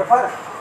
हाँ